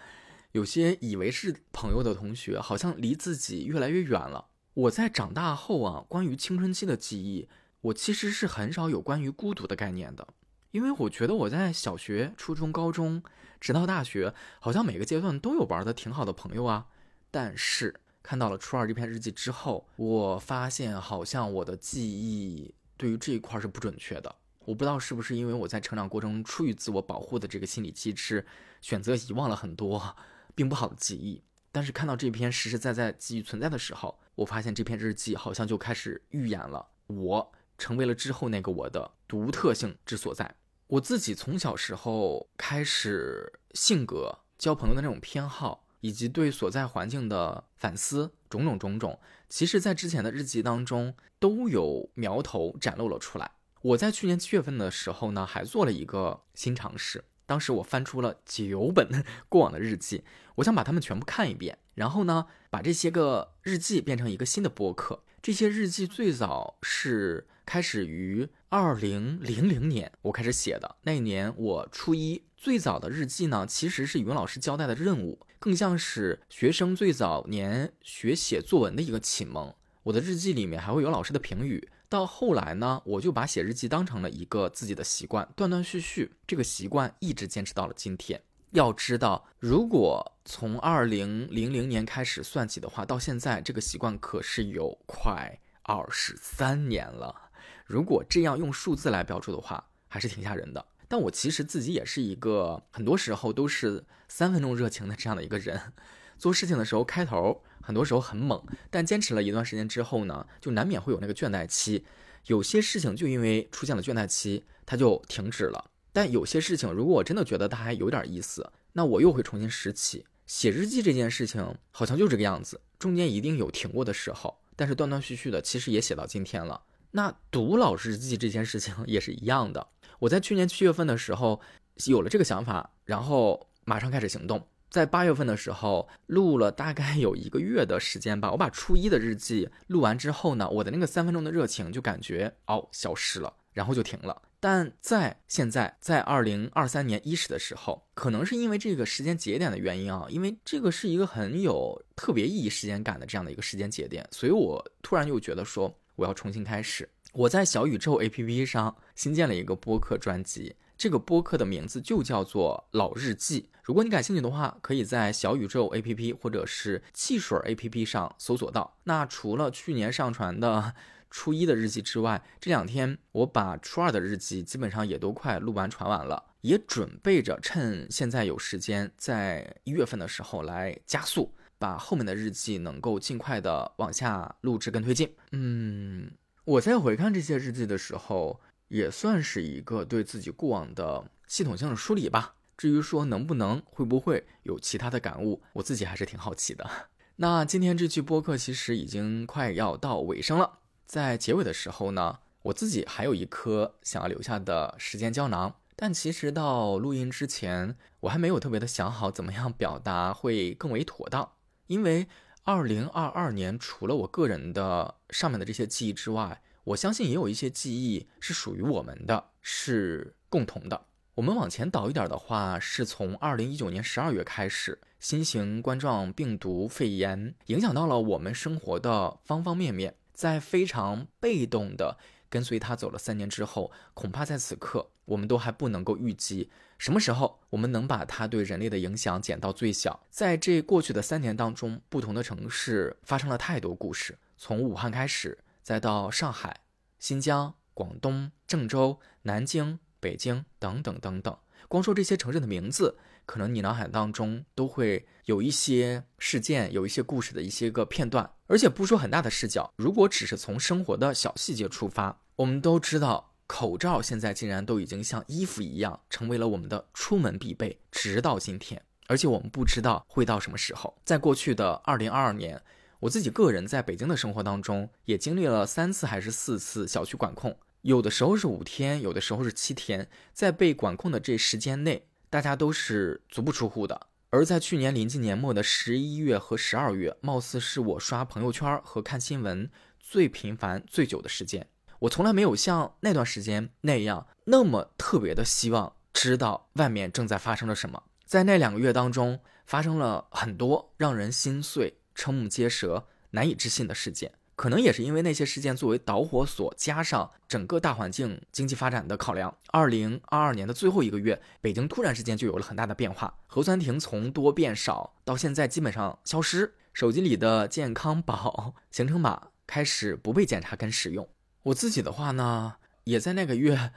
Speaker 1: 有些以为是朋友的同学好像离自己越来越远了。我在长大后啊，关于青春期的记忆，我其实是很少有关于孤独的概念的，因为我觉得我在小学、初中、高中。直到大学，好像每个阶段都有玩的挺好的朋友啊。但是看到了初二这篇日记之后，我发现好像我的记忆对于这一块是不准确的。我不知道是不是因为我在成长过程中出于自我保护的这个心理机制，选择遗忘了很多并不好的记忆。但是看到这篇实实在在记忆存在的时候，我发现这篇日记好像就开始预演了我成为了之后那个我的独特性之所在。我自己从小时候开始，性格、交朋友的那种偏好，以及对所在环境的反思，种种种种，其实，在之前的日记当中都有苗头展露了出来。我在去年七月份的时候呢，还做了一个新尝试，当时我翻出了九本 过往的日记，我想把它们全部看一遍，然后呢，把这些个日记变成一个新的播客。这些日记最早是开始于二零零零年，我开始写的那一年我初一。最早的日记呢，其实是语文老师交代的任务，更像是学生最早年学写作文的一个启蒙。我的日记里面还会有老师的评语。到后来呢，我就把写日记当成了一个自己的习惯，断断续续，这个习惯一直坚持到了今天。要知道，如果从二零零零年开始算起的话，到现在这个习惯可是有快二十三年了。如果这样用数字来标注的话，还是挺吓人的。但我其实自己也是一个很多时候都是三分钟热情的这样的一个人，做事情的时候开头很多时候很猛，但坚持了一段时间之后呢，就难免会有那个倦怠期。有些事情就因为出现了倦怠期，它就停止了。但有些事情，如果我真的觉得它还有点意思，那我又会重新拾起。写日记这件事情好像就这个样子，中间一定有停过的时候，但是断断续续的，其实也写到今天了。那读老师日记这件事情 也是一样的。我在去年七月份的时候有了这个想法，然后马上开始行动。在八月份的时候录了大概有一个月的时间吧。我把初一的日记录完之后呢，我的那个三分钟的热情就感觉哦消失了，然后就停了。但在现在，在二零二三年伊始的时候，可能是因为这个时间节点的原因啊，因为这个是一个很有特别意义时间感的这样的一个时间节点，所以我突然又觉得说我要重新开始。我在小宇宙 APP 上新建了一个播客专辑，这个播客的名字就叫做《老日记》。如果你感兴趣的话，可以在小宇宙 APP 或者是汽水 APP 上搜索到。那除了去年上传的 初一的日记之外，这两天我把初二的日记基本上也都快录完传完了，也准备着趁现在有时间，在一月份的时候来加速，把后面的日记能够尽快的往下录制跟推进。嗯。我在回看这些日记的时候，也算是一个对自己过往的系统性的梳理吧。至于说能不能、会不会有其他的感悟，我自己还是挺好奇的。那今天这期播客其实已经快要到尾声了，在结尾的时候呢，我自己还有一颗想要留下的时间胶囊，但其实到录音之前，我还没有特别的想好怎么样表达会更为妥当，因为。二零二二年，除了我个人的上面的这些记忆之外，我相信也有一些记忆是属于我们的，是共同的。我们往前倒一点的话，是从二零一九年十二月开始，新型冠状病毒肺炎影响到了我们生活的方方面面，在非常被动的。跟随他走了三年之后，恐怕在此刻，我们都还不能够预计什么时候我们能把它对人类的影响减到最小。在这过去的三年当中，不同的城市发生了太多故事，从武汉开始，再到上海、新疆、广东、郑州、南京、北京等等等等。光说这些城市的名字，可能你脑海当中都会有一些事件，有一些故事的一些个片段。而且不说很大的视角，如果只是从生活的小细节出发，我们都知道，口罩现在竟然都已经像衣服一样，成为了我们的出门必备，直到今天。而且我们不知道会到什么时候。在过去的二零二二年，我自己个人在北京的生活当中，也经历了三次还是四次小区管控，有的时候是五天，有的时候是七天。在被管控的这时间内，大家都是足不出户的。而在去年临近年末的十一月和十二月，貌似是我刷朋友圈和看新闻最频繁、最久的时间。我从来没有像那段时间那样那么特别的希望知道外面正在发生了什么。在那两个月当中，发生了很多让人心碎、瞠目结舌、难以置信的事件。可能也是因为那些事件作为导火索，加上整个大环境经济发展的考量，二零二二年的最后一个月，北京突然之间就有了很大的变化。核酸亭从多变少到现在基本上消失，手机里的健康宝行程码开始不被检查跟使用。我自己的话呢，也在那个月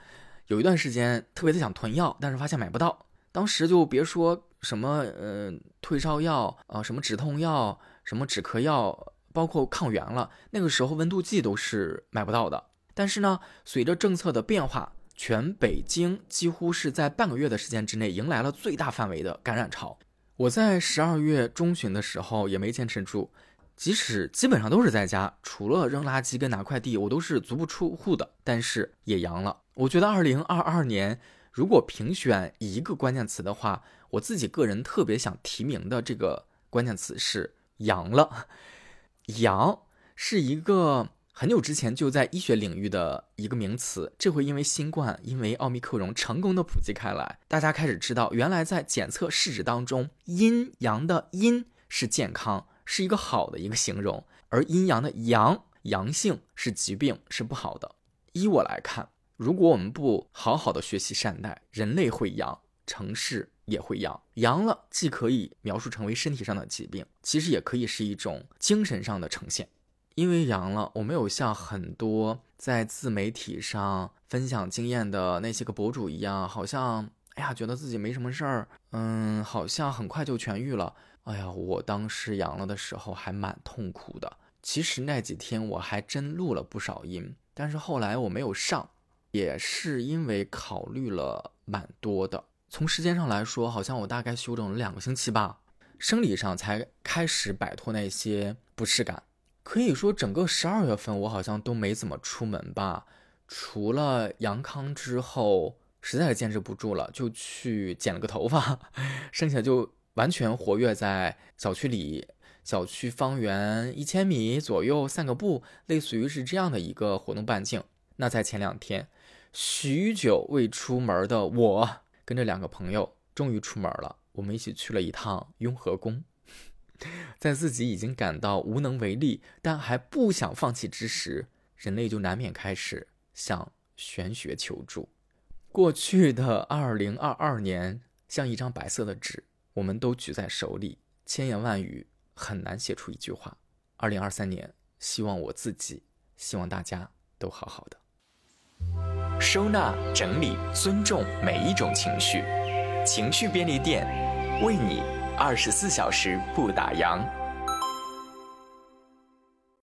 Speaker 1: 有一段时间特别的想囤药，但是发现买不到。当时就别说什么呃退烧药啊，什么止痛药，什么止咳药。包括抗原了，那个时候温度计都是买不到的。但是呢，随着政策的变化，全北京几乎是在半个月的时间之内迎来了最大范围的感染潮。我在十二月中旬的时候也没坚持住，即使基本上都是在家，除了扔垃圾跟拿快递，我都是足不出户的，但是也阳了。我觉得二零二二年如果评选一个关键词的话，我自己个人特别想提名的这个关键词是“阳”了。阳是一个很久之前就在医学领域的一个名词，这回因为新冠，因为奥密克戎成功的普及开来，大家开始知道，原来在检测试纸当中，阴阳的阴是健康，是一个好的一个形容，而阴阳的阳阳性是疾病，是不好的。依我来看。如果我们不好好的学习善待，人类会阳，城市也会阳。阳了，既可以描述成为身体上的疾病，其实也可以是一种精神上的呈现。因为阳了，我没有像很多在自媒体上分享经验的那些个博主一样，好像哎呀，觉得自己没什么事儿，嗯，好像很快就痊愈了。哎呀，我当时阳了的时候还蛮痛苦的。其实那几天我还真录了不少音，但是后来我没有上。也是因为考虑了蛮多的，从时间上来说，好像我大概休整了两个星期吧，生理上才开始摆脱那些不适感。可以说，整个十二月份我好像都没怎么出门吧，除了阳康之后实在是坚持不住了，就去剪了个头发，剩下就完全活跃在小区里，小区方圆一千米左右散个步，类似于是这样的一个活动半径。那在前两天。许久未出门的我，跟着两个朋友终于出门了。我们一起去了一趟雍和宫，在自己已经感到无能为力，但还不想放弃之时，人类就难免开始向玄学求助。过去的二零二二年像一张白色的纸，我们都举在手里，千言万语很难写出一句话。二零二三年，希望我自己，希望大家都好好的。
Speaker 2: 收纳、整理、尊重每一种情绪，情绪便利店，为你二十四小时不打烊。